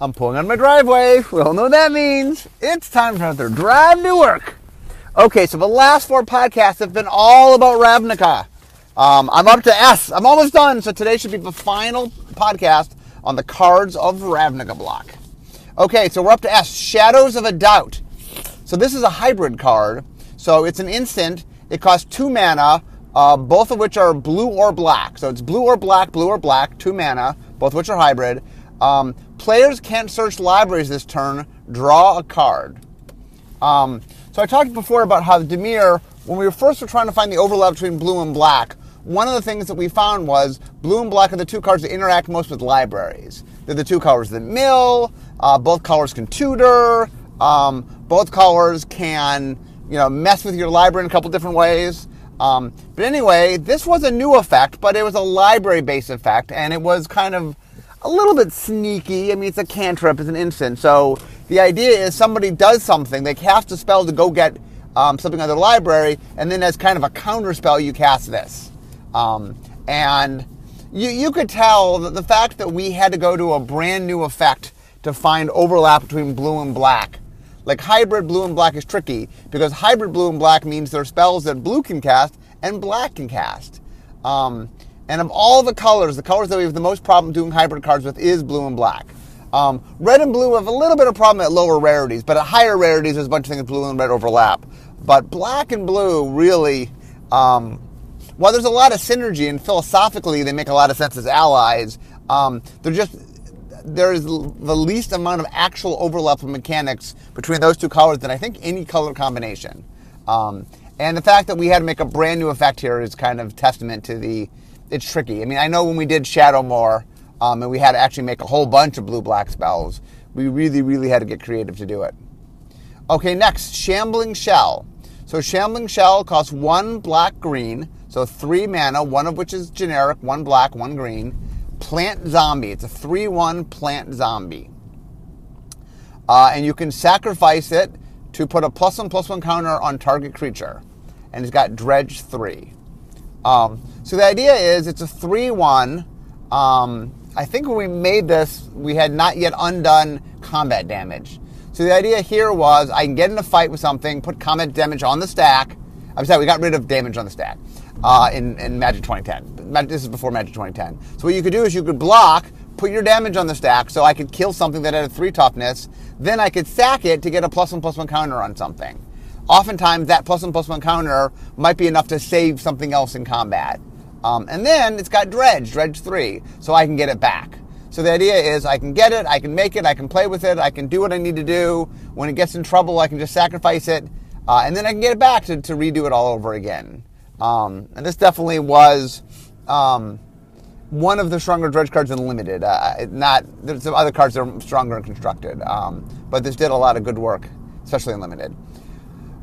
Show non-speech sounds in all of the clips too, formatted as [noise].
I'm pulling on my driveway. We all know what that means. It's time for another drive to work. Okay, so the last four podcasts have been all about Ravnica. Um, I'm up to S. I'm almost done, so today should be the final podcast on the cards of Ravnica block. Okay, so we're up to S. Shadows of a Doubt. So this is a hybrid card. So it's an instant. It costs two mana, uh, both of which are blue or black. So it's blue or black, blue or black, two mana, both of which are hybrid. Um, players can't search libraries this turn. Draw a card. Um, so I talked before about how Dimir, when we were first were trying to find the overlap between blue and black, one of the things that we found was blue and black are the two cards that interact most with libraries. They're the two colors that mill. Uh, both colors can tutor. Um, both colors can, you know, mess with your library in a couple different ways. Um, but anyway, this was a new effect, but it was a library-based effect, and it was kind of a little bit sneaky. I mean, it's a cantrip, it's an instant. So the idea is somebody does something, they cast a spell to go get um, something out of the library, and then as kind of a counter spell, you cast this. Um, and you, you could tell that the fact that we had to go to a brand new effect to find overlap between blue and black. Like hybrid blue and black is tricky because hybrid blue and black means there are spells that blue can cast and black can cast. Um, and of all the colors, the colors that we have the most problem doing hybrid cards with is blue and black. Um, red and blue have a little bit of problem at lower rarities, but at higher rarities, there's a bunch of things blue and red overlap. But black and blue really, um, while there's a lot of synergy and philosophically they make a lot of sense as allies, um, they're just there's the least amount of actual overlap of mechanics between those two colors than I think any color combination. Um, and the fact that we had to make a brand new effect here is kind of testament to the it's tricky. I mean, I know when we did Shadowmoor, um, and we had to actually make a whole bunch of blue black spells, we really, really had to get creative to do it. Okay, next, Shambling Shell. So Shambling Shell costs one black green, so three mana, one of which is generic, one black, one green. Plant Zombie. It's a 3 1 plant zombie. Uh, and you can sacrifice it to put a plus one plus one counter on target creature. And it's got Dredge 3. Um, so the idea is it's a 3 1. Um, I think when we made this, we had not yet undone combat damage. So the idea here was I can get in a fight with something, put combat damage on the stack. I'm sorry, we got rid of damage on the stack uh, in, in Magic 2010. This is before Magic 2010. So what you could do is you could block, put your damage on the stack, so I could kill something that had a three toughness. Then I could sack it to get a plus one plus one counter on something. Oftentimes that plus one plus one counter might be enough to save something else in combat. Um, and then it's got dredge, dredge three, so I can get it back. So the idea is I can get it, I can make it, I can play with it, I can do what I need to do. When it gets in trouble, I can just sacrifice it, uh, and then I can get it back to, to redo it all over again. Um, and this definitely was um, one of the stronger dredge cards in limited. Uh, not there's some other cards that are stronger and constructed, um, but this did a lot of good work, especially in limited.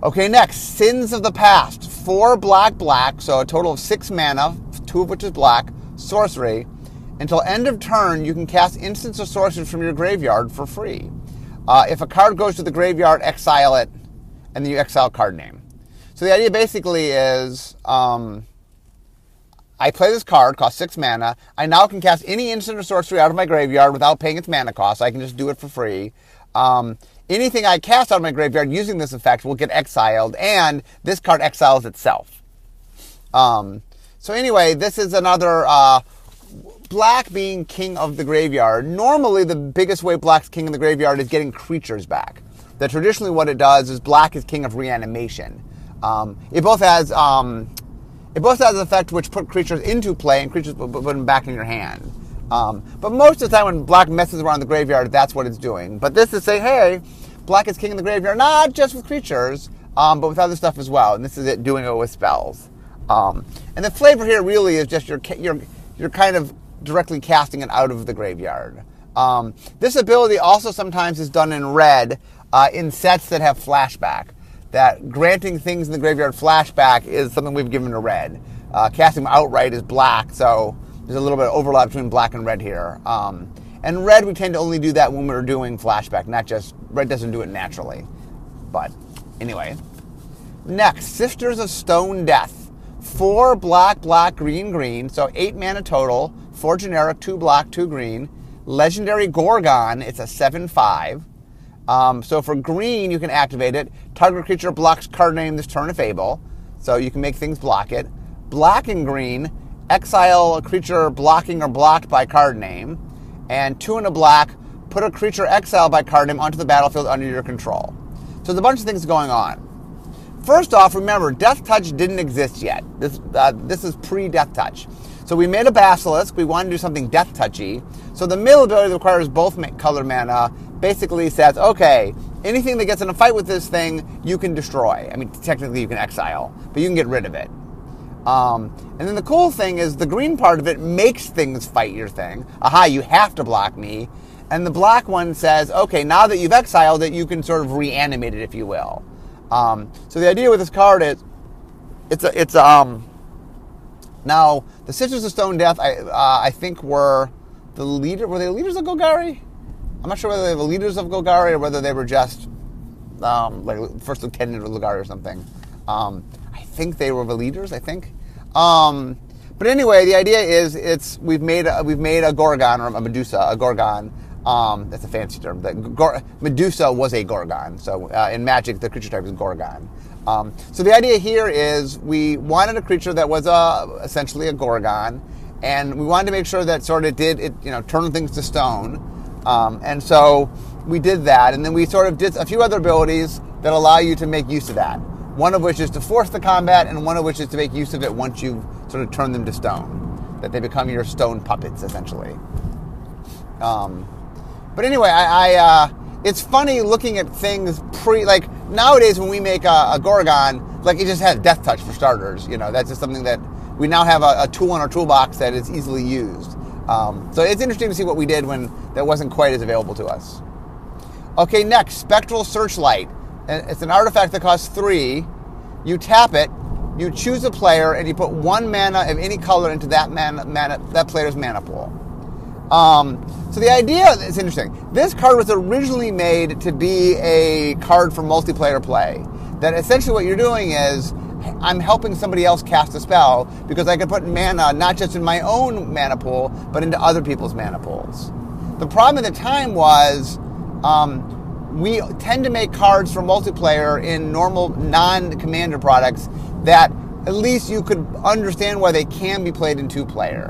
Okay, next Sins of the Past. Four black, black, so a total of six mana, two of which is black. Sorcery. Until end of turn, you can cast instants of sorcery from your graveyard for free. Uh, if a card goes to the graveyard, exile it, and then you exile card name. So the idea basically is um, I play this card, costs six mana. I now can cast any instant or sorcery out of my graveyard without paying its mana cost. I can just do it for free. Um, anything I cast out of my graveyard using this effect will get exiled, and this card exiles itself. Um, so anyway, this is another uh, black being king of the graveyard. Normally, the biggest way black's king of the graveyard is getting creatures back. That traditionally, what it does is black is king of reanimation. Um, it both has um, it both has an effect which put creatures into play and creatures put, them back in your hand. Um, but most of the time when black messes around the graveyard, that's what it's doing. But this is saying, hey, black is king in the graveyard, not just with creatures, um, but with other stuff as well. And this is it doing it with spells. Um, and the flavor here really is just you're, you're, you're kind of directly casting it out of the graveyard. Um, this ability also sometimes is done in red uh, in sets that have flashback that granting things in the graveyard flashback is something we've given to red. Uh, casting outright is black, so there's a little bit of overlap between black and red here. Um, and red, we tend to only do that when we're doing flashback, not just red doesn't do it naturally. But anyway, next, Sisters of Stone Death. Four black, black, green, green. So eight mana total. Four generic, two black, two green. Legendary Gorgon, it's a 7 5. Um, so for green, you can activate it. Target creature blocks card name this turn if able. So you can make things block it. Black and green, exile a creature blocking or blocked by card name. And two in a black, put a creature exiled by card name onto the battlefield under your control. So there's a bunch of things going on. First off, remember, Death Touch didn't exist yet. This, uh, this is pre Death Touch. So we made a Basilisk. We wanted to do something Death Touchy. So the mill ability that requires both color mana basically says, okay, anything that gets in a fight with this thing, you can destroy. I mean, technically you can exile, but you can get rid of it. Um, and then the cool thing is the green part of it makes things fight your thing. Aha, you have to block me. And the black one says, okay, now that you've exiled it, you can sort of reanimate it, if you will. Um, so the idea with this card is, it's a, it's um. Now the Sisters of Stone Death, I uh, I think were the leader. Were they the leaders of Golgari? I'm not sure whether they were leaders of Golgari or whether they were just um, like first lieutenant of Golgari or something. Um, think they were the leaders. I think. Um, but anyway, the idea is it's we've made a, we've made a Gorgon or a Medusa, a Gorgon. Um, that's a fancy term. The Gor- Medusa was a Gorgon. So uh, in Magic, the creature type is Gorgon. Um, so the idea here is we wanted a creature that was a, uh, essentially a Gorgon, and we wanted to make sure that sort of did it, you know, turn things to stone. Um, and so we did that, and then we sort of did a few other abilities that allow you to make use of that. One of which is to force the combat, and one of which is to make use of it once you've sort of turned them to stone, that they become your stone puppets essentially. Um, but anyway, I, I uh, it's funny looking at things pre like nowadays when we make a, a, Gorgon, like it just has death touch for starters. You know, that's just something that we now have a, a tool in our toolbox that is easily used. Um, so it's interesting to see what we did when that wasn't quite as available to us. Okay, next, Spectral Searchlight. It's an artifact that costs three. You tap it, you choose a player, and you put one mana of any color into that mana, mana that player's mana pool. Um, so the idea is interesting. This card was originally made to be a card for multiplayer play. That essentially what you're doing is I'm helping somebody else cast a spell because I can put mana not just in my own mana pool, but into other people's mana pools. The problem at the time was um, we tend to make cards for multiplayer in normal non commander products that at least you could understand why they can be played in two player.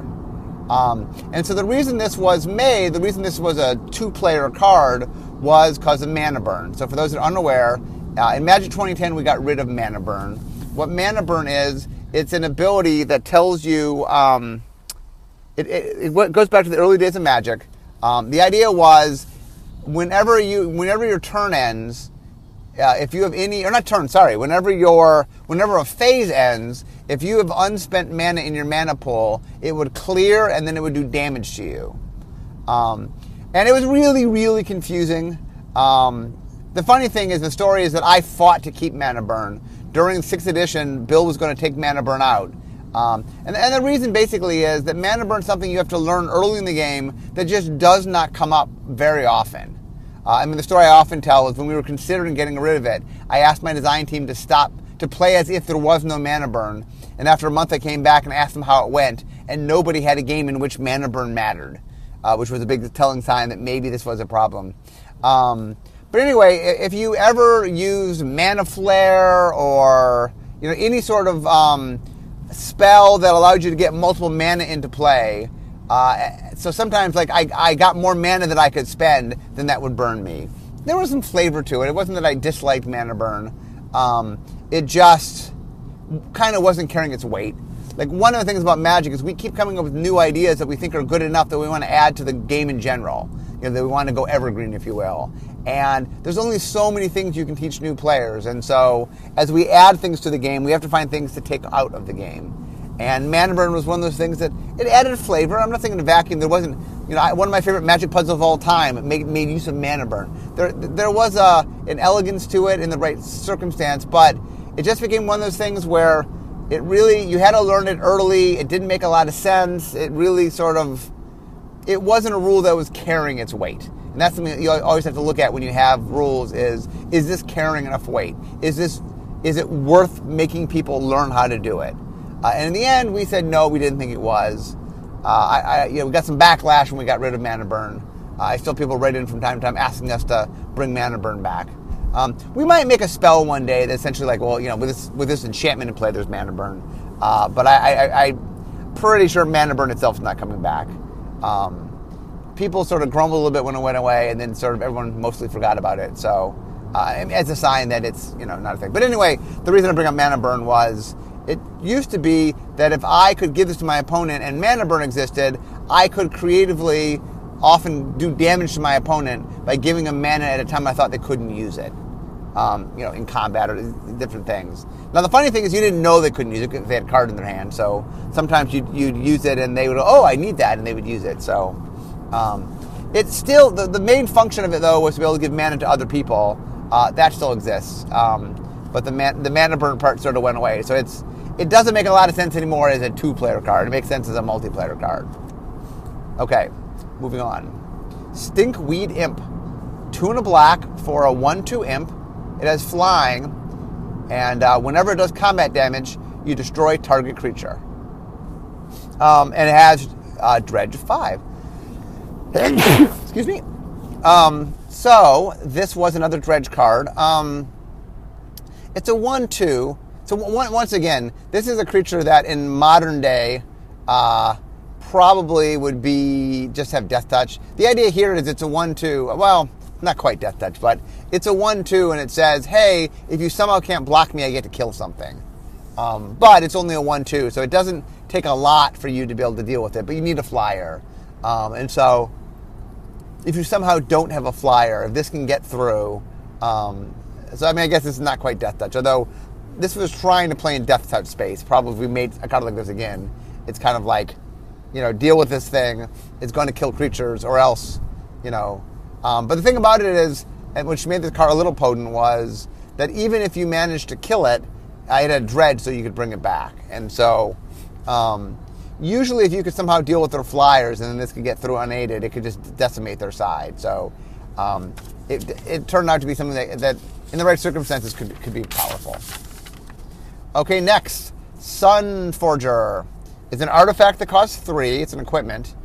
Um, and so the reason this was made, the reason this was a two player card was because of mana burn. So for those that are unaware, uh, in Magic 2010 we got rid of mana burn what mana burn is, it's an ability that tells you. Um, it, it, it, goes back to the early days of Magic. Um, the idea was, whenever you, whenever your turn ends, uh, if you have any, or not turn, sorry, whenever your, whenever a phase ends, if you have unspent mana in your mana pool, it would clear and then it would do damage to you. Um, and it was really, really confusing. Um, the funny thing is, the story is that I fought to keep mana burn during sixth edition, Bill was going to take mana burn out. Um, and, and, the reason basically is that mana burn is something you have to learn early in the game that just does not come up very often. Uh, I mean, the story I often tell is when we were considering getting rid of it, I asked my design team to stop, to play as if there was no mana burn. And after a month, I came back and asked them how it went, and nobody had a game in which mana burn mattered, uh, which was a big telling sign that maybe this was a problem. Um, but anyway, if you ever use Mana Flare or you know any sort of um, spell that allowed you to get multiple mana into play, uh, so sometimes like I, I got more mana that I could spend than that would burn me. There was some flavor to it. It wasn't that I disliked mana burn. Um, it just kind of wasn't carrying its weight. Like one of the things about Magic is we keep coming up with new ideas that we think are good enough that we want to add to the game in general. You know, that we want to go evergreen, if you will. And there's only so many things you can teach new players. And so as we add things to the game, we have to find things to take out of the game. And Mana Burn was one of those things that it added flavor. I'm not thinking in a vacuum. There wasn't, you know, one of my favorite magic puzzles of all time. Made, made use of Mana Burn. There, there was a, an elegance to it in the right circumstance, but it just became one of those things where it really, you had to learn it early. It didn't make a lot of sense. It really sort of, it wasn't a rule that was carrying its weight. And that's something that you always have to look at when you have rules is, is this carrying enough weight? Is this, is it worth making people learn how to do it? Uh, and in the end, we said no, we didn't think it was. Uh, I, I, you know, we got some backlash when we got rid of Mana Burn. I still people write in from time to time asking us to bring mana burn back. Um, we might make a spell one day that's essentially like, well, you know, with this with this enchantment in play, there's mana burn. Uh, but I, am pretty sure mana burn itself is not coming back. Um, people sort of grumbled a little bit when it went away, and then sort of everyone mostly forgot about it. So uh, as a sign that it's you know not a thing. But anyway, the reason I bring up mana burn was it used to be that if I could give this to my opponent and mana burn existed, I could creatively often do damage to my opponent by giving them mana at a time I thought they couldn't use it um, you know, in combat or different things. Now, the funny thing is, you didn't know they couldn't use it because they had card in their hand. So sometimes you'd, you'd use it and they would, go, oh, I need that, and they would use it. So um, it's still, the, the main function of it, though, was to be able to give mana to other people. Uh, that still exists. Um, but the, man, the mana burn part sort of went away. So it's it doesn't make a lot of sense anymore as a two player card. It makes sense as a multiplayer card. Okay, moving on. Stinkweed Imp. Two and a black for a 1 2 imp it has flying, and uh, whenever it does combat damage, you destroy target creature. Um, and it has uh, Dredge 5. [coughs] Excuse me. Um, so, this was another Dredge card. Um, it's a 1 2. So, once again, this is a creature that in modern day uh, probably would be just have Death Touch. The idea here is it's a 1 2. Well, not quite Death Touch, but it's a 1 2 and it says, hey, if you somehow can't block me, I get to kill something. Um, but it's only a 1 2, so it doesn't take a lot for you to be able to deal with it, but you need a flyer. Um, and so if you somehow don't have a flyer, if this can get through, um, so I mean, I guess this is not quite Death Touch, although this was trying to play in Death Touch space. Probably if we made a card like this again, it's kind of like, you know, deal with this thing. It's going to kill creatures, or else, you know, um, but the thing about it is, and which made the car a little potent, was that even if you managed to kill it, I had a dredge so you could bring it back. And so, um, usually, if you could somehow deal with their flyers and then this could get through unaided, it could just decimate their side. So, um, it, it turned out to be something that, that in the right circumstances, could, could be powerful. Okay, next Sunforger is an artifact that costs three. It's an equipment.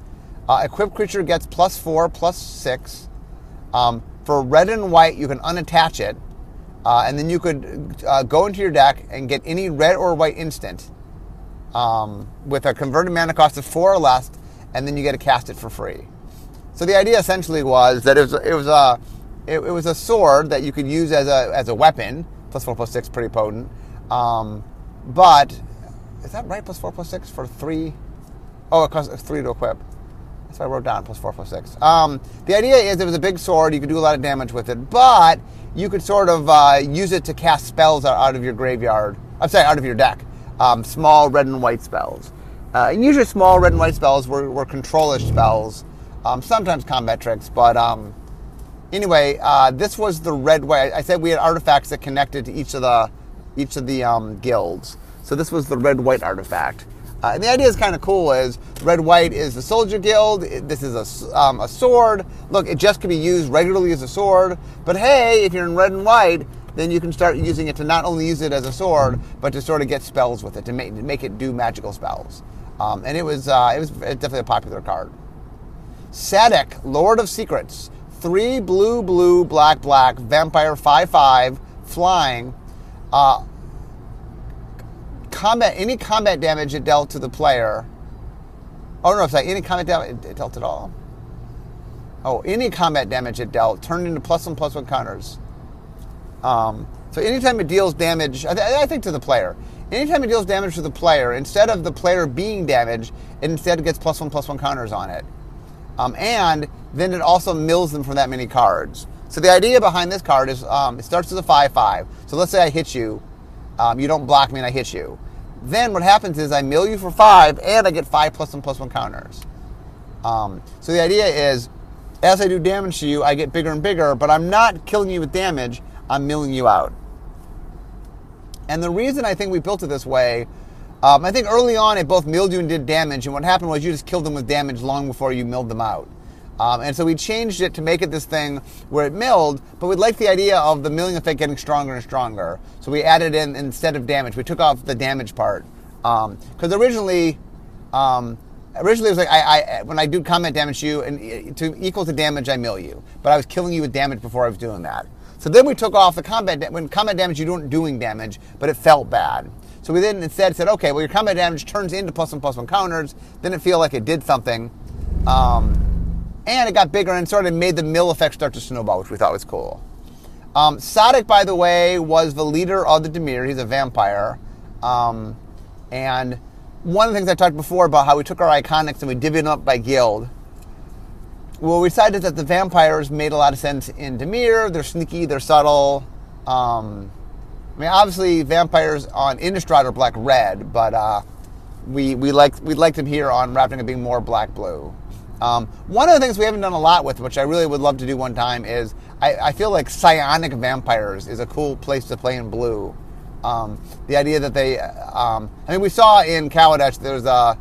Uh, equipped creature gets plus four, plus six. Um, for red and white, you can unattach it, uh, and then you could uh, go into your deck and get any red or white instant um, with a converted mana cost of four or less, and then you get to cast it for free. So the idea essentially was that it was it was a it, it was a sword that you could use as a as a weapon. Plus four plus six, pretty potent. Um, but is that right? Plus four plus six for three? Oh, it costs three to equip. That's So I wrote down plus four, plus six. Um, the idea is it was a big sword. You could do a lot of damage with it, but you could sort of uh, use it to cast spells out of your graveyard. I'm sorry, out of your deck. Um, small red and white spells. Uh, and usually small red and white spells were, were controlish spells. Um, sometimes combat tricks, but um, anyway, uh, this was the red white. I said we had artifacts that connected to each of the each of the um, guilds. So this was the red white artifact. Uh, and the idea is kind of cool is red white is the soldier guild. This is a, um, a sword. Look it just can be used regularly as a sword. But hey if you're in red and white then you can start using it to not only use it as a sword but to sort of get spells with it to make, to make it do magical spells. Um, and it was uh, it was definitely a popular card. Szadek, Lord of Secrets. Three blue blue black black vampire 5-5 flying uh, combat any combat damage it dealt to the player. Oh no, sorry, any combat damage it dealt at all. Oh, any combat damage it dealt turned into plus one plus one counters. Um, so anytime it deals damage, I, th- I, think to the player. Anytime it deals damage to the player, instead of the player being damaged, it instead gets plus one plus one counters on it. Um, and then it also mills them from that many cards. So the idea behind this card is um, it starts as a 5 5. So let's say I hit you um, you don't block me and I hit you. Then what happens is I mill you for five and I get five plus one plus one counters. Um, so the idea is as I do damage to you, I get bigger and bigger, but I'm not killing you with damage, I'm milling you out. And the reason I think we built it this way, um, I think early on it both milled you and did damage, and what happened was you just killed them with damage long before you milled them out. Um, and so we changed it to make it this thing where it milled, but we liked the idea of the milling effect getting stronger and stronger. So we added in, instead of damage, we took off the damage part. Because um, originally, um, originally it was like I, I when I do combat damage to you and to equal to damage I mill you, but I was killing you with damage before I was doing that. So then we took off the combat da- when combat damage you weren't doing damage, but it felt bad. So we then instead said, okay, well your combat damage turns into plus one plus one counters. Didn't feel like it did something, um, and it got bigger and sort of made the mill effect start to snowball, which we thought was cool. Um, by the way, was the leader of the Dimir. He's a vampire, um, and one of the things I talked before about how we took our iconics and we divvied them up by guild. Well, we decided that the vampires made a lot of sense in Dimir. They're sneaky, they're subtle. Um, I mean, obviously, vampires on Innistrad are black red, but uh, we we like we liked them here on Ravnica being more black blue. Um, one of the things we haven't done a lot with, which I really would love to do one time, is I, I feel like psionic vampires is a cool place to play in blue. Um, the idea that they, um, I mean, we saw in Kaladesh there's a,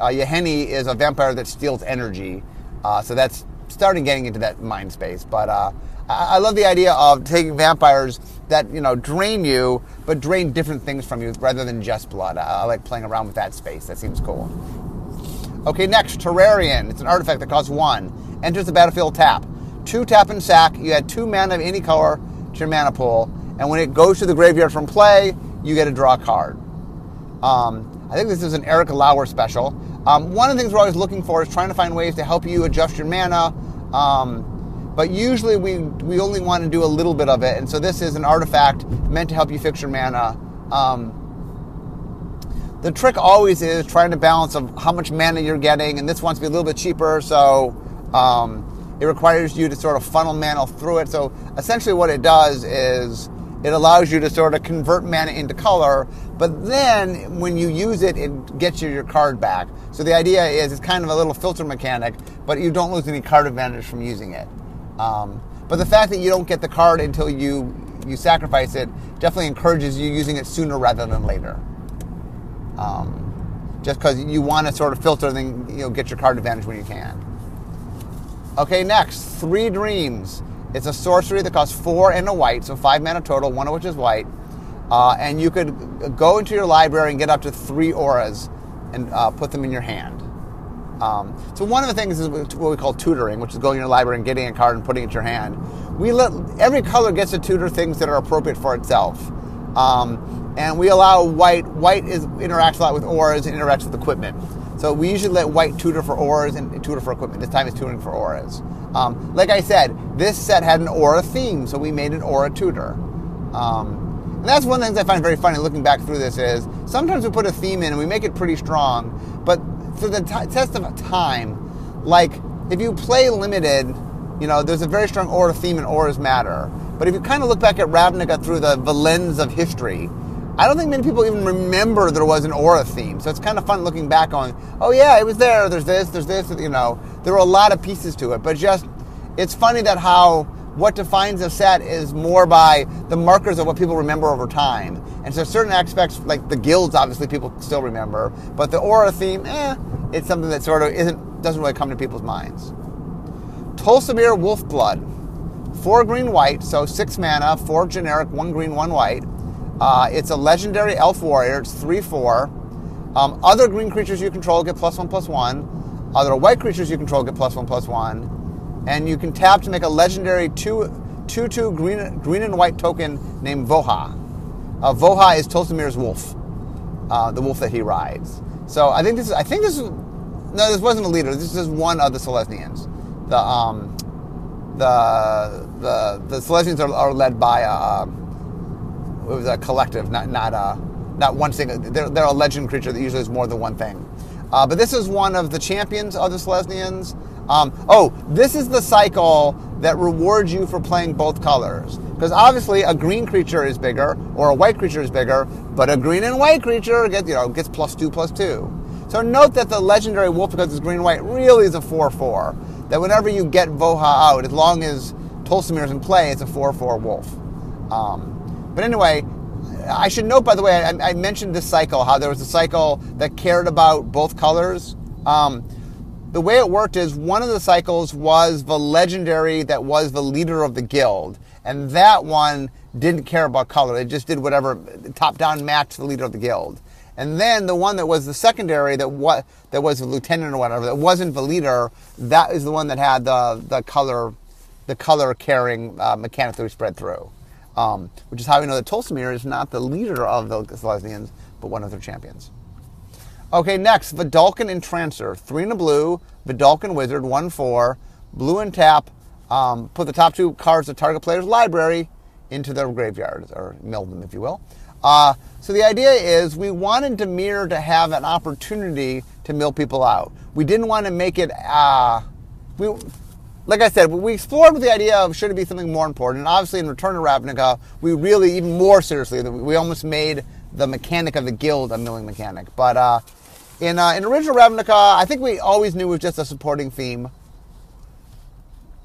a Yahenni is a vampire that steals energy, uh, so that's starting getting into that mind space. But uh, I, I love the idea of taking vampires that you know drain you, but drain different things from you rather than just blood. I, I like playing around with that space. That seems cool. Okay, next, Terrarion. It's an artifact that costs one. Enters the battlefield tap. Two tap and sack. You add two mana of any color to your mana pool. And when it goes to the graveyard from play, you get to draw a card. Um, I think this is an Erik Lauer special. Um, one of the things we're always looking for is trying to find ways to help you adjust your mana. Um, but usually we, we only want to do a little bit of it. And so this is an artifact meant to help you fix your mana. Um, the trick always is trying to balance of how much mana you're getting, and this wants to be a little bit cheaper, so um, it requires you to sort of funnel mana through it. So essentially, what it does is it allows you to sort of convert mana into color, but then when you use it, it gets you your card back. So the idea is it's kind of a little filter mechanic, but you don't lose any card advantage from using it. Um, but the fact that you don't get the card until you you sacrifice it definitely encourages you using it sooner rather than later. Um, just because you want to sort of filter and you know get your card advantage when you can. Okay, next, Three Dreams. It's a sorcery that costs four and a white, so five mana total, one of which is white. Uh, and you could go into your library and get up to three auras and uh, put them in your hand. Um, so one of the things is what we call tutoring, which is going in your library and getting a card and putting it in your hand. We let every color gets to tutor things that are appropriate for itself. Um, and we allow white. White is interacts a lot with auras and interacts with equipment. So we usually let white tutor for auras and tutor for equipment. This time it's tutoring for auras. Um, like I said, this set had an aura theme, so we made an aura tutor. Um, and that's one of the things I find very funny looking back through this is sometimes we put a theme in and we make it pretty strong, but for the t- test of time, like if you play limited, you know, there's a very strong aura theme and auras matter. But if you kind of look back at Ravnica through the, the lens of history, I don't think many people even remember there was an aura theme. So it's kind of fun looking back on, oh yeah, it was there. There's this, there's this. You know, there were a lot of pieces to it. But just, it's funny that how what defines a set is more by the markers of what people remember over time. And so certain aspects, like the guilds, obviously people still remember, but the aura theme, eh, it's something that sort of isn't doesn't really come to people's minds. Tolsimir Wolfblood, four green white, so six mana, four generic, one green, one white. Uh, it's a legendary elf warrior. It's three four. Um, other green creatures you control get plus one plus one. Other white creatures you control get plus one plus one and you can tap to make a legendary 2 2 2 green, green and white token named Voja. Uh, Voja is Tolsimir's wolf, uh, the wolf that he rides. So I think this is, I think this is, no, this wasn't a leader. This is one of the Selesnyans. The, um, the, the, the Selesnyans are, are led by a, um, it was a collective, not, not, a, not one single, they're, they're a legend creature that usually is more than one thing. Uh, but this is one of the champions of the Selesnyans. Um, oh, this is the cycle that rewards you for playing both colors. Because obviously a green creature is bigger or a white creature is bigger, but a green and white creature gets, you know, gets plus two plus two. So note that the legendary wolf, because it's green and white, really is a 4-4. That whenever you get Voja out, as long as Tolsimir's in play, it's a 4-4 wolf. Um, but anyway, I should note, by the way, I, I, mentioned this cycle, how there was a cycle that cared about both colors. Um, the way it worked is one of the cycles was the legendary that was the leader of the guild, and that one didn't care about color. It just did whatever top down matched the leader of the guild. And then the one that was the secondary that what that was the lieutenant or whatever that wasn't the leader, that is the one that had the the color the color carrying uh, mechanic that we spread through. Um, which is how we know that Tolsimir is not the leader of the Selesnyans, but one of their champions. Okay, next, Vedalken Entrancer. Three in a blue, Vedalken Wizard, 1 4, blue and tap. Um, put the top two cards of target player's library into their graveyard, or mill them, if you will. Uh, so the idea is we wanted Dimir to have an opportunity to mill people out. We didn't want to make it. Uh, we, like I said, we explored the idea of should it be something more important. And obviously, in Return to Ravnica, we really even more seriously. We almost made the mechanic of the guild a milling mechanic. But uh, in uh, in original Ravnica, I think we always knew it was just a supporting theme.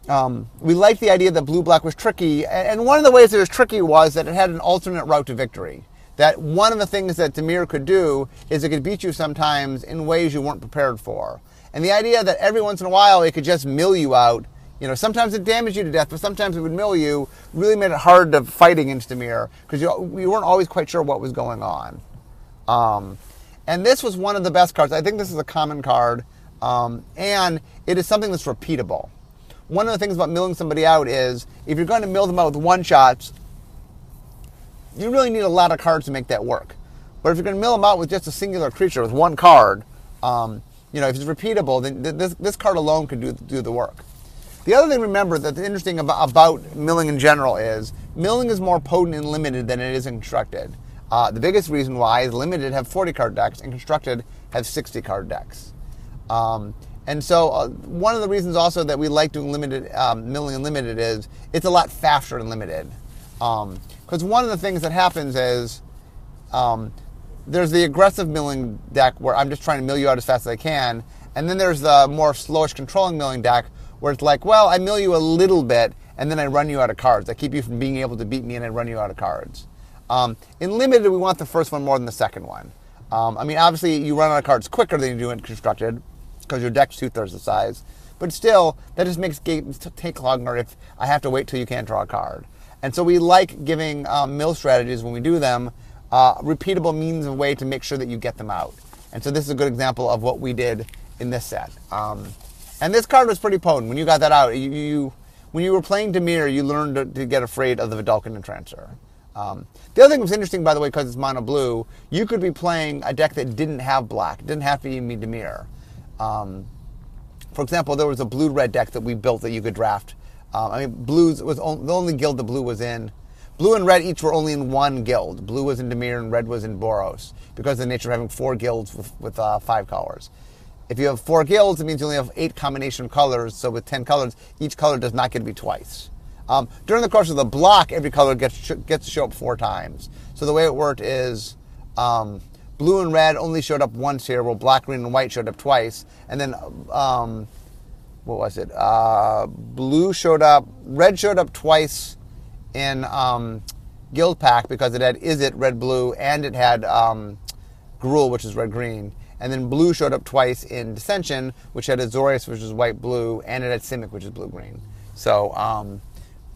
Um, we liked the idea that blue black was tricky, and one of the ways it was tricky was that it had an alternate route to victory. That one of the things that Dimir could do is it could beat you sometimes in ways you weren't prepared for. And the idea that every once in a while it could just mill you out, you know, sometimes it damaged you to death, but sometimes it would mill you, really made it hard to fight against Dimir because you, you weren't always quite sure what was going on. Um, and this was one of the best cards. I think this is a common card, um, and it is something that's repeatable one of the things about milling somebody out is if you're going to mill them out with one shots, you really need a lot of cards to make that work. But if you're going to mill them out with just a singular creature with one card, um, you know, if it's repeatable, then this, this card alone could do, do the work. The other thing to remember that's interesting about, about milling in general is milling is more potent in limited than it is in constructed. Uh, the biggest reason why is limited have 40 card decks and constructed have 60 card decks. Um, and so, uh, one of the reasons also that we like doing limited um, milling and limited is it's a lot faster than limited. Because um, one of the things that happens is um, there's the aggressive milling deck where I'm just trying to mill you out as fast as I can, and then there's the more slowish controlling milling deck where it's like, well, I mill you a little bit and then I run you out of cards. I keep you from being able to beat me and I run you out of cards. Um, in limited, we want the first one more than the second one. Um, I mean, obviously, you run out of cards quicker than you do in constructed because your deck's two thirds the size. But still, that just makes games take longer if I have to wait till you can't draw a card. And so we like giving um, mill strategies when we do them uh, repeatable means of way to make sure that you get them out. And so this is a good example of what we did in this set. Um, and this card was pretty potent. When you got that out, you, you when you were playing Dimir, you learned to, to get afraid of the Vedalken Entrancer. Um, the other thing was interesting, by the way, because it's mono blue, you could be playing a deck that didn't have black. It didn't have to even be Dimir. Um, for example, there was a blue red deck that we built that you could draft. Um, I mean, blues was on, the only guild the blue was in. Blue and red each were only in one guild. Blue was in Dimir and red was in Boros because of the nature of having four guilds with, with uh, five colors. If you have four guilds, it means you only have eight combination colors. So with ten colors, each color does not get to be twice. Um, during the course of the block, every color gets gets to show up four times. So the way it worked is um, blue and red only showed up once here, while black, green, and white showed up twice. And then, um, what was it? Uh, blue showed up, red showed up twice in um, Guildpact because it had Izzet red blue and it had um, Gruul, which is red green. And then blue showed up twice in Dissension, which had Azorius, which is white blue, and it had Simic, which is blue green. So um,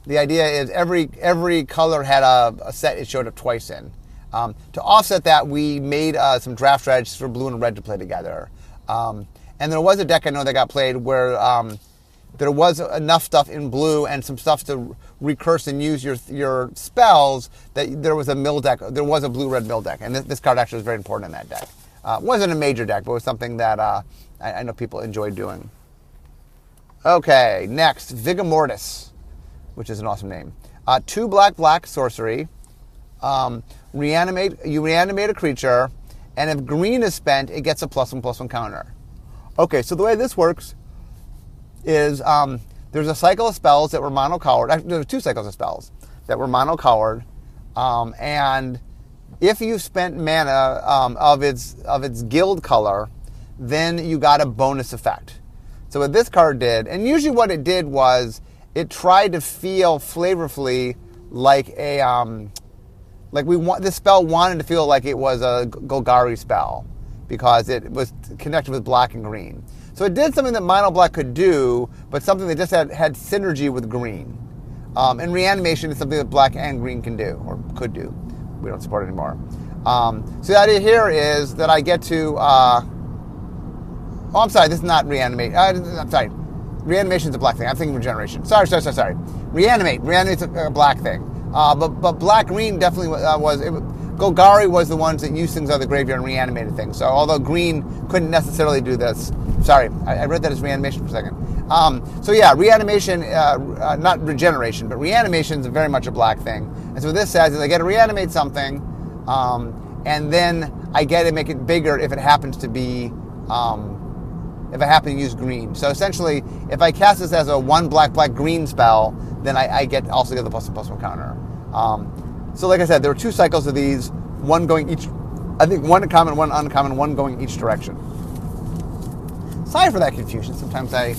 the idea is every every color had a, a set it showed up twice in. Um, to offset that, we made uh, some draft strategies for blue and red to play together. Um, and there was a deck I know that got played where um, there was enough stuff in blue and some stuff to recurse and use your your spells that there was a mill deck. There was a blue red mill deck, and this, this card actually was very important in that deck. Uh, wasn't a major deck, but was something that uh, I, I, know people enjoyed doing. Okay, next Vigor Mortis, which is an awesome name. Uh, two black black sorcery. Um, reanimate you reanimate a creature, and if green is spent, it gets a plus one plus one counter. Okay, so the way this works is um, there's a cycle of spells that were mono-colored. Actually, there were two cycles of spells that were mono-colored, um, and if you spent mana um, of its of its guild color, then you got a bonus effect. So what this card did, and usually what it did was it tried to feel flavorfully like a um, like we want this spell wanted to feel like it was a Golgari spell because it was connected with black and green. So it did something that mono black could do, but something that just had, had synergy with green. Um, and reanimation is something that black and green can do or could do. We don't support it anymore. Um, so the idea here is that I get to. Uh, oh, I'm sorry. This is not reanimate. Uh, I'm sorry. Reanimation is a black thing. I'm thinking regeneration. Sorry, sorry, sorry, sorry. Reanimate. Reanimate's a, a black thing. Uh, but but black green definitely uh, was. It, Golgari was the ones that used things out of the graveyard and reanimated things. So although green couldn't necessarily do this, sorry, I, I read that as reanimation for a second. Um, so yeah, reanimation, uh, uh, not regeneration, but reanimation is very much a black thing. And so this says is I get to reanimate something, um, and then I get to make it bigger if it happens to be, um, if I happen to use green. So essentially, if I cast this as a one black black green spell, then I, I get also get the plus one plus one counter. Um, so, like I said, there were two cycles of these, one going each, I think one common, one uncommon, one going each direction. Sorry for that confusion. Sometimes I,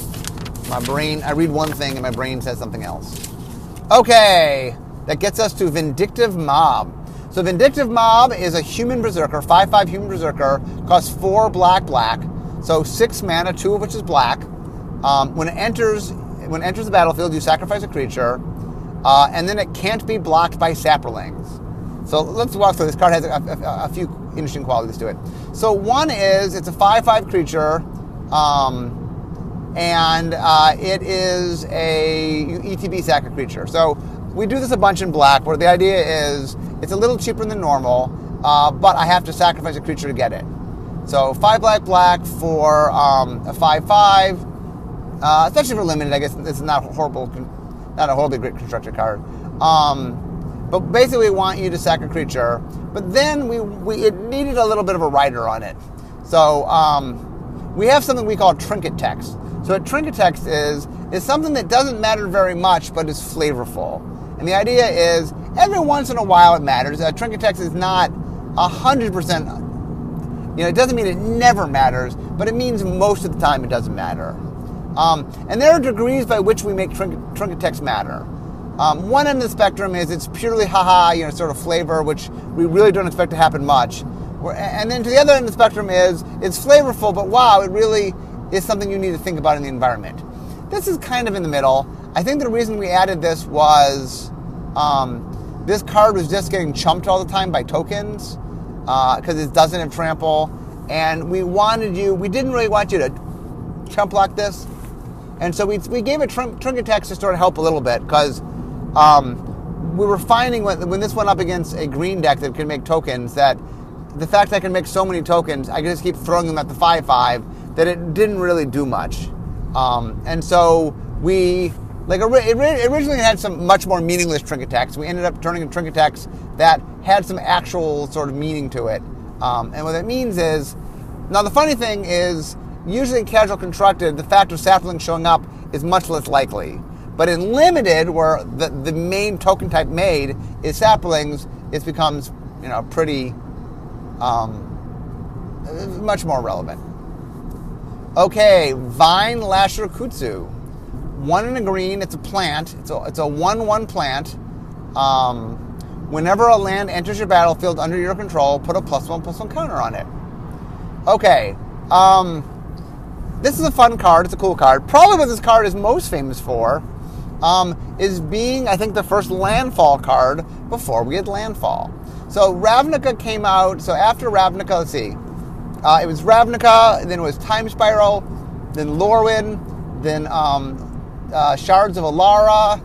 my brain, I read one thing and my brain says something else. Okay, that gets us to Vindictive Mob. So, Vindictive Mob is a human berserker, 5 5 human berserker, costs 4 black black, so 6 mana, 2 of which is black. Um, when it enters when it enters the battlefield, you sacrifice a creature. Uh, and then it can't be blocked by saprolings. So let's walk through. This card has a, a, a few interesting qualities to it. So one is it's a 5-5 creature, um, and uh, it is a ETB sack a creature. So we do this a bunch in black, where the idea is it's a little cheaper than normal, uh, but I have to sacrifice a creature to get it. So five black black for um, a five five, uh, especially for limited. I guess it's not horrible not a horribly great constructed card. Um, but basically, we want you to sack a creature. But then we, we it needed a little bit of a rider on it. So um, we have something we call trinket text. So a trinket text is is something that doesn't matter very much, but is flavorful. And the idea is every once in a while it matters. A trinket text is not hundred percent. You know, it doesn't mean it never matters, but it means most of the time it doesn't matter. Um, and there are degrees by which we make trinket, trinket text matter. Um, one end of the spectrum is it's purely haha, you know, sort of flavor, which we really don't expect to happen much. And then to the other end of the spectrum is it's flavorful, but wow, it really is something you need to think about in the environment. This is kind of in the middle. I think the reason we added this was um, this card was just getting chumped all the time by tokens because uh, it doesn't have trample. And we wanted you, we didn't really want you to chump block this. And so we, we gave it trinket text to sort of help a little bit because um, we were finding when, when this went up against a green deck that could make tokens that the fact that I can make so many tokens, I could just keep throwing them at the 5 5 that it didn't really do much. Um, and so we, like, originally it had some much more meaningless trinket text. We ended up turning a trinket text that had some actual sort of meaning to it. Um, and what that means is, now the funny thing is, Usually in casual constructed, the fact of saproling showing up is much less likely. But in limited, where the, the main token type made is saprolings, it becomes you know pretty um, much more relevant. Okay, Vinelasher Kudzu. One in a green, it's a plant. It's a, it's a 1 1 plant. Um, whenever a land enters your battlefield under your control, put a plus 1 plus 1 counter on it. Okay, um, this is a fun card. It's a cool card. Probably what this card is most famous for um, is being, I think, the first landfall card before we had landfall. So Ravnica came out. So after Ravnica, let's see, uh, it was Ravnica, then it was Time Spiral, then Lorwyn, then um, uh, Shards of Alara,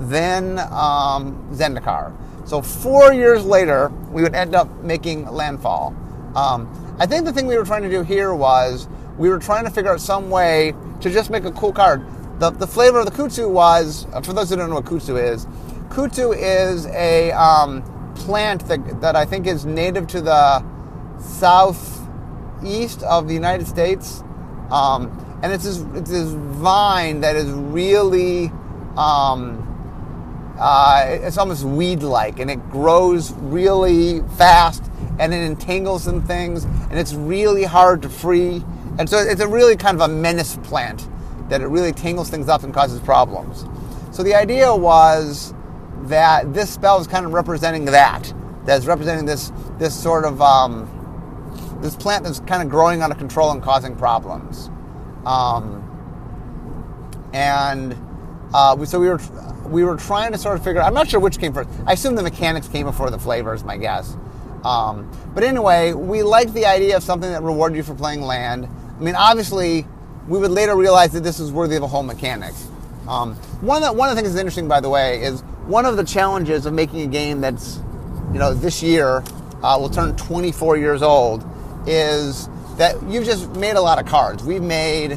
then um, Zendikar. So four years later, we would end up making landfall. Um, I think the thing we were trying to do here was we were trying to figure out some way to just make a cool card. The, the flavor of the kudzu was, uh, for those who don't know what kudzu is, kudzu is a um, plant that, that I think is native to the southeast of the United States. Um, and it's this, it's this vine that is really, um, uh, it's almost weed like, and it grows really fast and it entangles in things, and it's really hard to free. And so it's a really kind of a menace plant that it really tangles things up and causes problems. So the idea was that this spell is kind of representing that. That's representing this this sort of um, this plant that's kind of growing out of control and causing problems. Um, and uh, so we were we were trying to sort of figure. I'm not sure which came first. I assume the mechanics came before the flavors. My guess. Um, but anyway, we liked the idea of something that rewarded you for playing land. I mean, obviously, we would later realize that this is worthy of a whole mechanic. Um, one, of the, one of the things that's interesting, by the way, is one of the challenges of making a game that's, you know, this year uh, will turn 24 years old is that you've just made a lot of cards. We've made,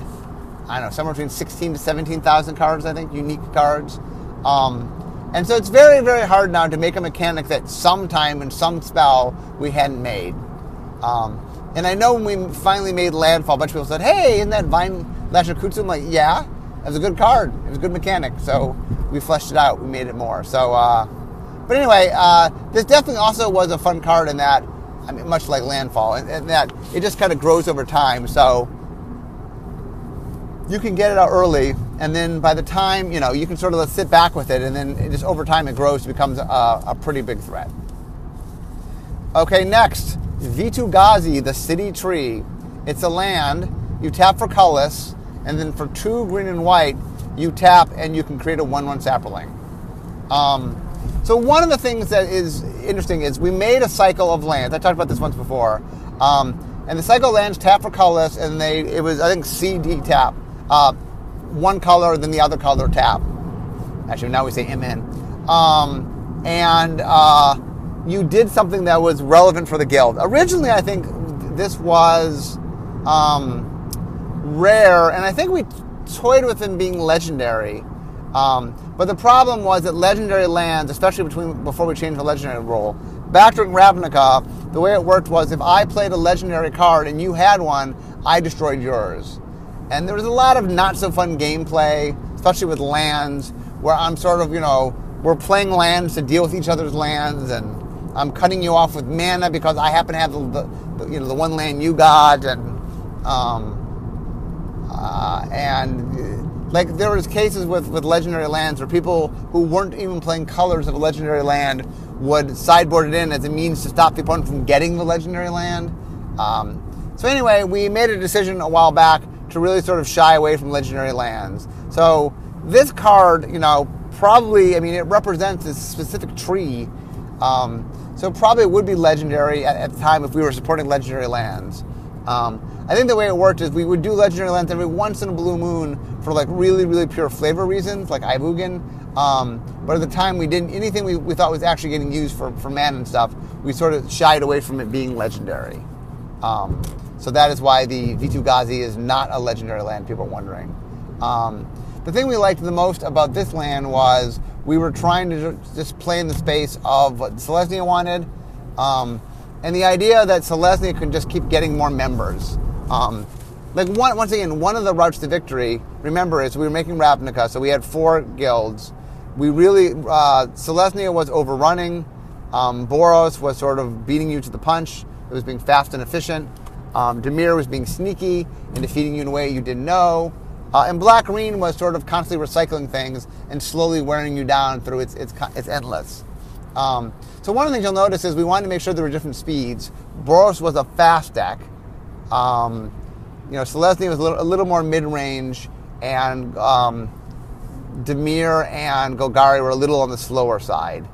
I don't know, somewhere between 16 to 17,000 cards, I think, unique cards. Um, and so it's very, very hard now to make a mechanic that sometime in some spell we hadn't made. Um, and I know when we finally made Landfall, a bunch of people said, hey, isn't that Vinelasher Kudzu? I'm like, yeah, it was a good card. It was a good mechanic. So we fleshed it out. We made it more. So, uh, but anyway, uh, this definitely also was a fun card in that, I mean, much like Landfall, and, and that it just kind of grows over time. So you can get it out early, and then by the time you know, you can sort of sit back with it, and then it just over time it grows, becomes a, a pretty big threat. Okay, next, Vitu-Ghazi, the city tree. It's a land you tap for colorless, and then for two green and white, you tap and you can create a one-one saproling. Um, so one of the things that is interesting is we made a cycle of lands. I talked about this once before. Um, and the cycle of lands tap for colorless, and they it was I think CD tap uh, one color, then the other color tap. Actually, now we say MN. Um, and uh, you did something that was relevant for the guild. Originally, I think this was um, rare, and I think we toyed with them being legendary. Um, but the problem was that legendary lands, especially between before we changed the legendary rule, back during Ravnica, the way it worked was if I played a legendary card and you had one, I destroyed yours. And there was a lot of not so fun gameplay, especially with lands, where I'm sort of, you know, we're playing lands to deal with each other's lands, and I'm cutting you off with mana because I happen to have the, the you know the one land you got, and um, uh, and like there was cases with with legendary lands where people who weren't even playing colors of a legendary land would sideboard it in as a means to stop the opponent from getting the legendary land. Um, so anyway, we made a decision a while back to really sort of shy away from legendary lands. So this card, you know, probably, I mean, it represents a specific tree. Um, so probably it would be legendary at, at, the time if we were supporting legendary lands. Um, I think the way it worked is we would do legendary lands every once in a blue moon for like really, really pure flavor reasons, like Eye of Ugin. Um, but at the time, we didn't anything we, we thought was actually getting used for for mana and stuff. We sort of shied away from it being legendary. Um, so that is why the Vitu-Ghazi is not a legendary land, people are wondering. Um, the thing we liked the most about this land was we were trying to just play in the space of what Selesnya wanted, um, and the idea that Selesnya can just keep getting more members. Um, like one, once again, one of the routes to victory, remember, is we were making Ravnica, so we had four guilds. We really, uh, Selesnya was overrunning. Um, Boros was sort of beating you to the punch. It was being fast and efficient. Um, Dimir was being sneaky and defeating you in a way you didn't know. Uh, and Black Green was sort of constantly recycling things and slowly wearing you down through its, its, its endless. Um, so one of the things you'll notice is we wanted to make sure there were different speeds. Boros was a fast deck. Um, you know, Selesnya was a little, a little more mid-range, and um, Dimir and Golgari were a little on the slower side.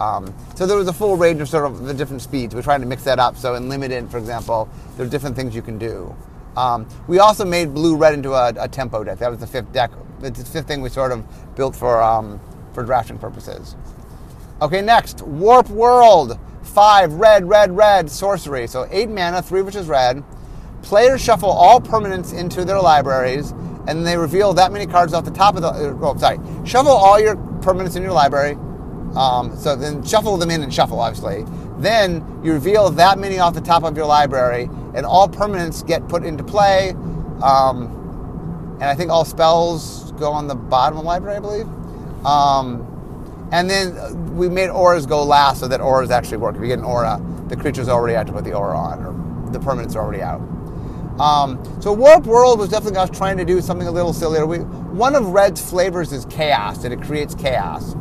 Um, so there was a full range of sort of the different speeds. We're trying to mix that up. So in limited, for example, there are different things you can do. Um, we also made blue red into a, a, tempo deck. That was the fifth deck, the fifth thing we sort of built for um, for drafting purposes. Okay, next Warp World. Five red, red, red sorcery. So eight mana, three which is red. Players shuffle all permanents into their libraries, and they reveal that many cards off the top of the. Oh, sorry. Shuffle all your permanents in your library um, so then shuffle them in and shuffle, obviously. Then you reveal that many off the top of your library, and all permanents get put into play. Um, and I think all spells go on the bottom of the library, I believe. Um, and then we made auras go last so that auras actually work. If you get an aura, the creature's already out to put the aura on, or the permanents are already out. Um, so Warp World was definitely us trying to do something a little sillier. We, one of Red's flavors is chaos, and it creates chaos.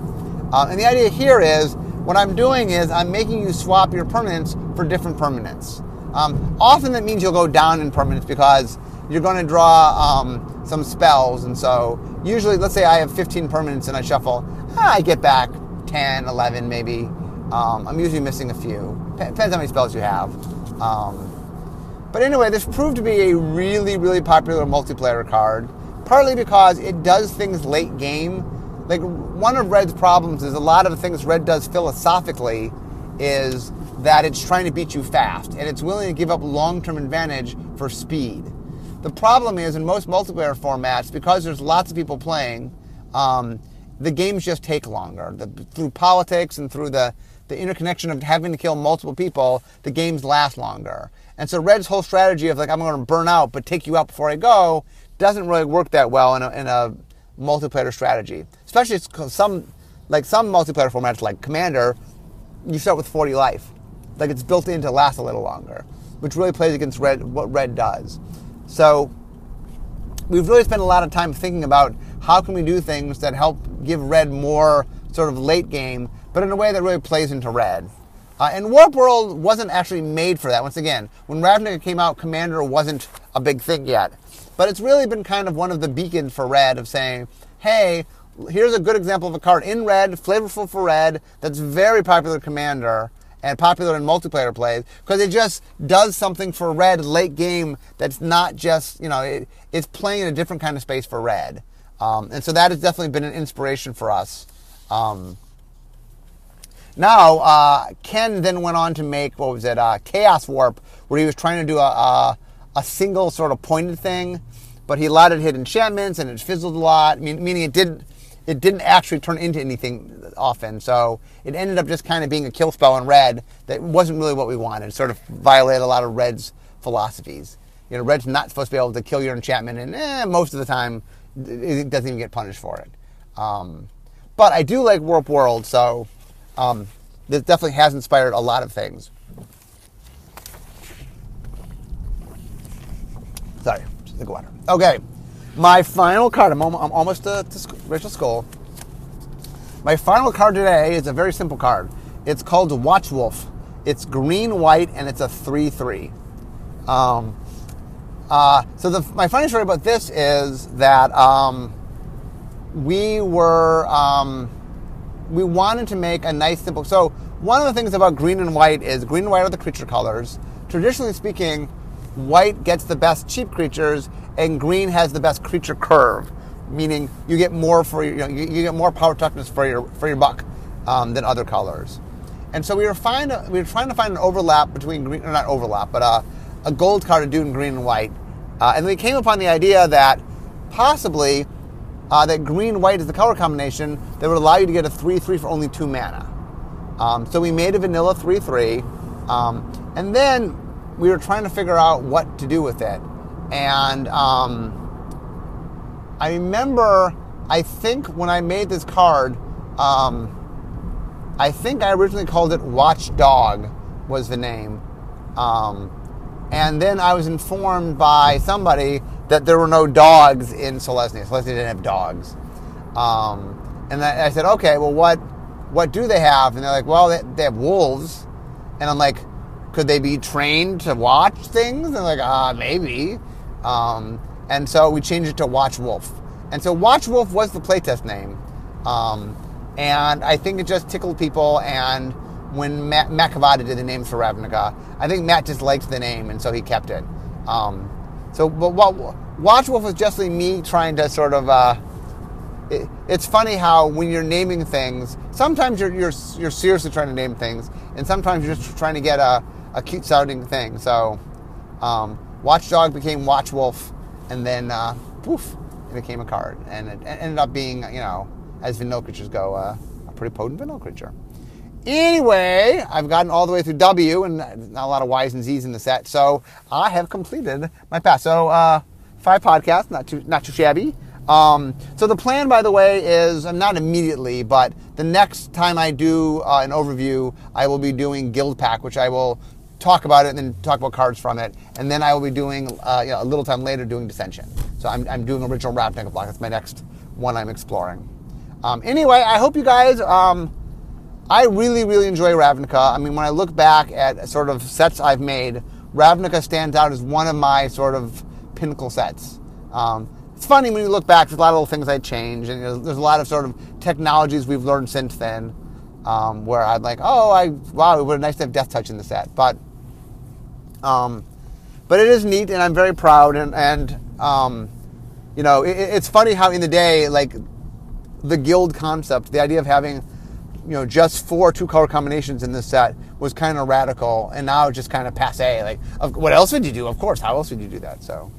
Uh, and the idea here is what I'm doing is I'm making you swap your permanents for different permanents. Um, often that means you'll go down in permanents because you're going to draw um, some spells. And so usually, let's say I have 15 permanents and I shuffle, I get back 10, 11 maybe. Um, I'm usually missing a few. Depends how many spells you have. Um, but anyway, this proved to be a really, really popular multiplayer card, partly because it does things late game. Like one of Red's problems is a lot of the things Red does philosophically is that it's trying to beat you fast and it's willing to give up long-term advantage for speed. The problem is in most multiplayer formats, because there's lots of people playing, um, the games just take longer. The, through politics and through the, the interconnection of having to kill multiple people, the games last longer. And so Red's whole strategy of like, I'm going to burn out but take you out before I go doesn't really work that well in a, in a multiplayer strategy. Especially some, like some multiplayer formats like Commander, you start with 40 life. Like it's built in to last a little longer, which really plays against Red, what Red does. So we've really spent a lot of time thinking about how can we do things that help give red more sort of late game, but in a way that really plays into red. Uh, and Warp World wasn't actually made for that. Once again, when Ravnica came out, Commander wasn't a big thing yet. But it's really been kind of one of the beacons for red of saying, hey, here's a good example of a card in red, flavorful for red, that's very popular Commander and popular in multiplayer plays because it just does something for red late game that's not just you know it, it's playing in a different kind of space for red um, and so that has definitely been an inspiration for us um, now uh, ken then went on to make what was it uh, chaos warp where he was trying to do a, a, a, single sort of pointed thing but he allowed it hit enchantments and it fizzled a lot meaning it didn't it didn't actually turn into anything often. So it ended up just kind of being a kill spell in red that wasn't really what we wanted. Sort of violated a lot of red's philosophies. You know, red's not supposed to be able to kill your enchantment, and eh, most of the time it doesn't even get punished for it. Um, but I do like Warp World, so um, this definitely has inspired a lot of things. Sorry, just think water. Okay. My final card, I'm, I'm almost to, to Rachel's school. My final card today is a very simple card. It's called Watch Wolf. It's green, white, and it's a 3 3. Um, uh, so, the, my funny story about this is that um, we were, um, we wanted to make a nice, simple. So, one of the things about green and white is green and white are the creature colors. Traditionally speaking, white gets the best cheap creatures, and green has the best creature curve, meaning you get more for your, you, know, you, you get more power toughness for your for your buck um, than other colors. And so we were find we were trying to find an overlap between green, or not overlap, but uh, a gold card to do in green and white. Uh, and we came upon the idea that possibly uh, that green white is the color combination that would allow you to get a three three for only two mana. Um, so we made a vanilla three three, um, and then we were trying to figure out what to do with it. And um, I remember, I think when I made this card, um, I think I originally called it Watchdog was the name. Um, and then I was informed by somebody that there were no dogs in Selesnya. Selesnya didn't have dogs. Um, and I, said, okay, well, what what do they have? And they're like, well, they, they have wolves. And I'm like, could they be trained to watch things? And they're like, ah, uh, maybe. Um, and so we changed it to Watch Wolf. And so Watch Wolf was the playtest name. Um, and I think it just tickled people. And when Matt, Matt Cavotta did the names for Ravnica, I think Matt just liked the name, and so he kept it. Um, so, but what, Watch Wolf was just me trying to sort of. Uh, it, it's funny how when you're naming things, sometimes you're, you're you're seriously trying to name things, and sometimes you're just trying to get a, a cute sounding thing. So, um, Watchdog became Watchwolf, and then uh, poof, it became a card, and it ended up being, you know, as vanilla creatures go, uh, a pretty potent vanilla creature. Anyway, I've gotten all the way through W, and not a lot of Y's and Z's in the set, so I have completed my pass. So uh, five podcasts, not too not too shabby. Um, so the plan, by the way, is uh, not immediately, but the next time I do uh, an overview, I will be doing Guildpact, which I will talk about it and then talk about cards from it. And then I will be doing, uh, you know, a little time later, doing Dissension. So I'm, I'm doing original Ravnica block. That's my next one I'm exploring. Um, anyway, I hope you guys. Um, I really, really enjoy Ravnica. I mean, when I look back at sort of sets I've made, Ravnica stands out as one of my sort of pinnacle sets. Um, it's funny when you look back, there's a lot of little things I changed, and there's, there's a lot of sort of technologies we've learned since then. um, where I'm like, oh, I wow, it would have nice to have Death Touch in the set, but um, but it is neat, and I'm very proud, and and um, you know, it, it's funny how in the day, like the guild concept, the idea of having you know just four two color combinations in this set was kind of radical, and now just kind of passe. Like, of, what else would you do? Of course, how else would you do that? So.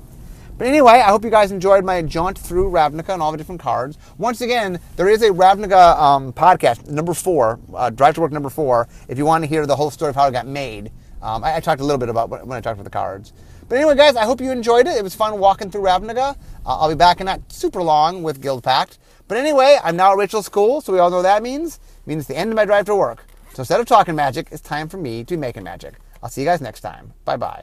But anyway, I hope you guys enjoyed my jaunt through Ravnica and all the different cards. Once again, there is a Ravnica um, podcast, number four, uh, Drive to Work number four, if you want to hear the whole story of how it got made. Um, I, I, talked a little bit about when I talked about the cards. But anyway, guys, I hope you enjoyed it. It was fun walking through Ravnica. Uh, I'll be back in not super long with Guildpact. But anyway, I'm now at Rachel's school, so we all know what that means. Means the end of my drive to work. So instead of talking magic, it's time for me to be making magic. I'll see you guys next time. Bye bye.